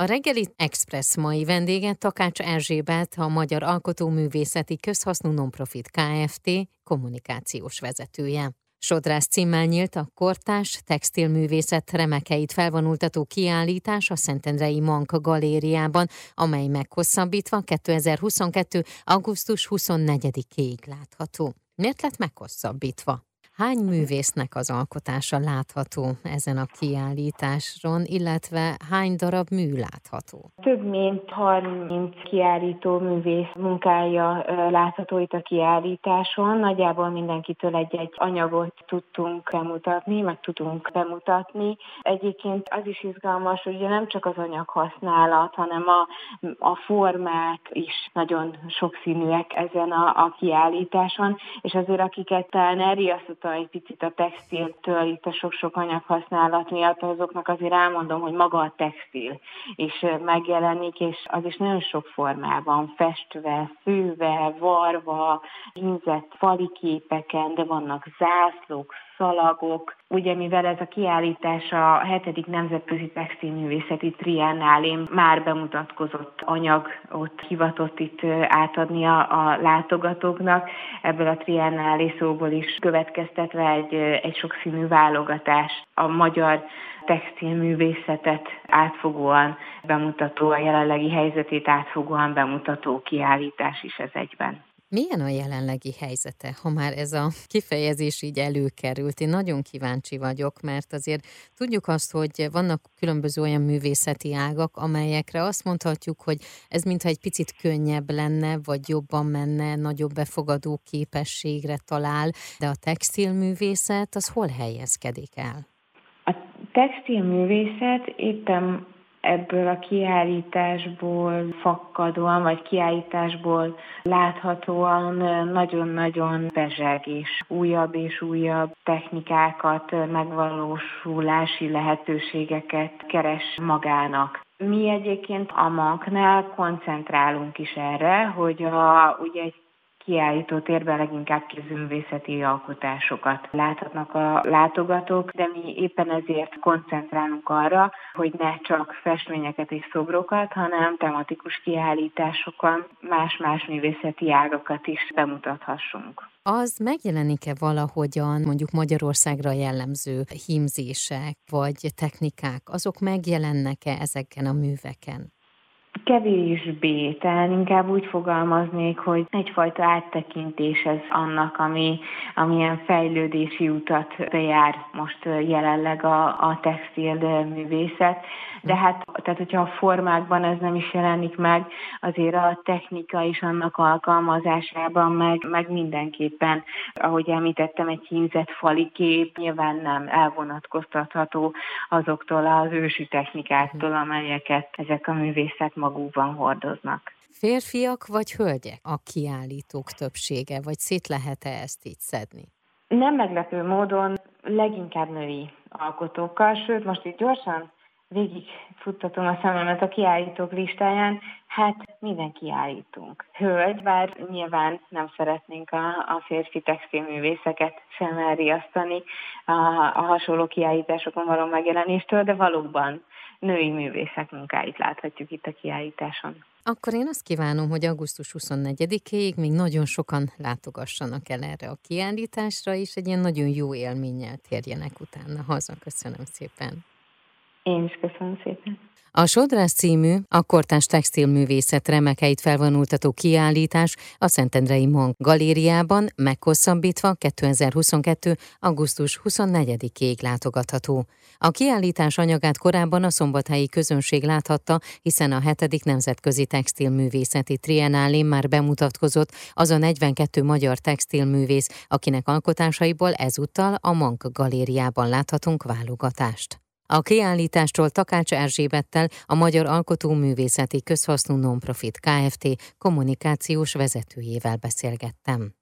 A reggeli Express mai vendége Takács Erzsébet, a Magyar Alkotóművészeti Közhasznú Nonprofit Kft. kommunikációs vezetője. Sodrász címmel nyílt a kortás textilművészet remekeit felvonultató kiállítás a Szentendrei Manka galériában, amely meghosszabbítva 2022. augusztus 24-ig látható. Miért lett meghosszabbítva? Hány művésznek az alkotása látható ezen a kiállításon, illetve hány darab mű látható? Több mint 30 kiállító művész munkája látható itt a kiállításon. Nagyjából mindenkitől egy-egy anyagot tudtunk bemutatni, meg tudunk bemutatni. Egyébként az is izgalmas, hogy nem csak az anyag használat, hanem a, a formák is nagyon sokszínűek ezen a, a kiállításon, és azért akiket talán elriasztott egy picit a textiltől, itt a sok-sok anyag használat miatt, azoknak azért elmondom, hogy maga a textil is megjelenik, és az is nagyon sok formában, festve, főve, varva, hímzett fali képeken, de vannak zászlók, szalagok. Ugye mivel ez a kiállítás a 7. Nemzetközi Textilművészeti Triennálén már bemutatkozott anyag, ott hivatott itt átadni a, a látogatóknak, ebből a Triennálé szóból is következtetve egy, egy sokszínű válogatás a magyar textilművészetet átfogóan bemutató, a jelenlegi helyzetét átfogóan bemutató kiállítás is ez egyben. Milyen a jelenlegi helyzete, ha már ez a kifejezés így előkerült? Én nagyon kíváncsi vagyok, mert azért tudjuk azt, hogy vannak különböző olyan művészeti ágak, amelyekre azt mondhatjuk, hogy ez mintha egy picit könnyebb lenne, vagy jobban menne, nagyobb befogadó képességre talál, de a textilművészet az hol helyezkedik el? A textilművészet éppen ebből a kiállításból fakadóan, vagy kiállításból láthatóan nagyon-nagyon bezseg, és újabb és újabb technikákat, megvalósulási lehetőségeket keres magának. Mi egyébként a manknál koncentrálunk is erre, hogy a, ugye egy kiállító térben leginkább kézművészeti alkotásokat láthatnak a látogatók, de mi éppen ezért koncentrálunk arra, hogy ne csak festményeket és szobrokat, hanem tematikus kiállításokon más-más művészeti ágakat is bemutathassunk. Az megjelenik-e valahogyan mondjuk Magyarországra jellemző hímzések vagy technikák, azok megjelennek-e ezeken a műveken? Kevésbé, tehát inkább úgy fogalmaznék, hogy egyfajta áttekintés ez annak, ami, amilyen fejlődési utat bejár most jelenleg a, a textil művészet. De hát, tehát hogyha a formákban ez nem is jelenik meg, azért a technika is annak alkalmazásában, meg, meg mindenképpen, ahogy említettem, egy hímzett fali kép nyilván nem elvonatkoztatható azoktól az ősi technikáktól, amelyeket ezek a művészek magukban hordoznak. Férfiak vagy hölgyek a kiállítók többsége, vagy szét lehet-e ezt így szedni? Nem meglepő módon leginkább női alkotókkal, sőt most itt gyorsan végig futtatom a szememet a kiállítók listáján, hát minden kiállítunk. Hölgy, bár nyilván nem szeretnénk a, a férfi textilművészeket sem elriasztani a, a hasonló kiállításokon való megjelenéstől, de valóban női művészek munkáit láthatjuk itt a kiállításon. Akkor én azt kívánom, hogy augusztus 24-ig még nagyon sokan látogassanak el erre a kiállításra, és egy ilyen nagyon jó élménnyel térjenek utána haza. Köszönöm szépen! Én is köszönöm szépen. A Sodrász című, a kortás textilművészet remekeit felvonultató kiállítás a Szentendrei Monk galériában meghosszabbítva 2022. augusztus 24-ig látogatható. A kiállítás anyagát korábban a szombathelyi közönség láthatta, hiszen a 7. Nemzetközi Textilművészeti Triennálén már bemutatkozott az a 42 magyar textilművész, akinek alkotásaiból ezúttal a Monk galériában láthatunk válogatást. A kiállítástól Takács Erzsébettel, a Magyar Alkotóművészeti Közhasznú Nonprofit Kft. kommunikációs vezetőjével beszélgettem.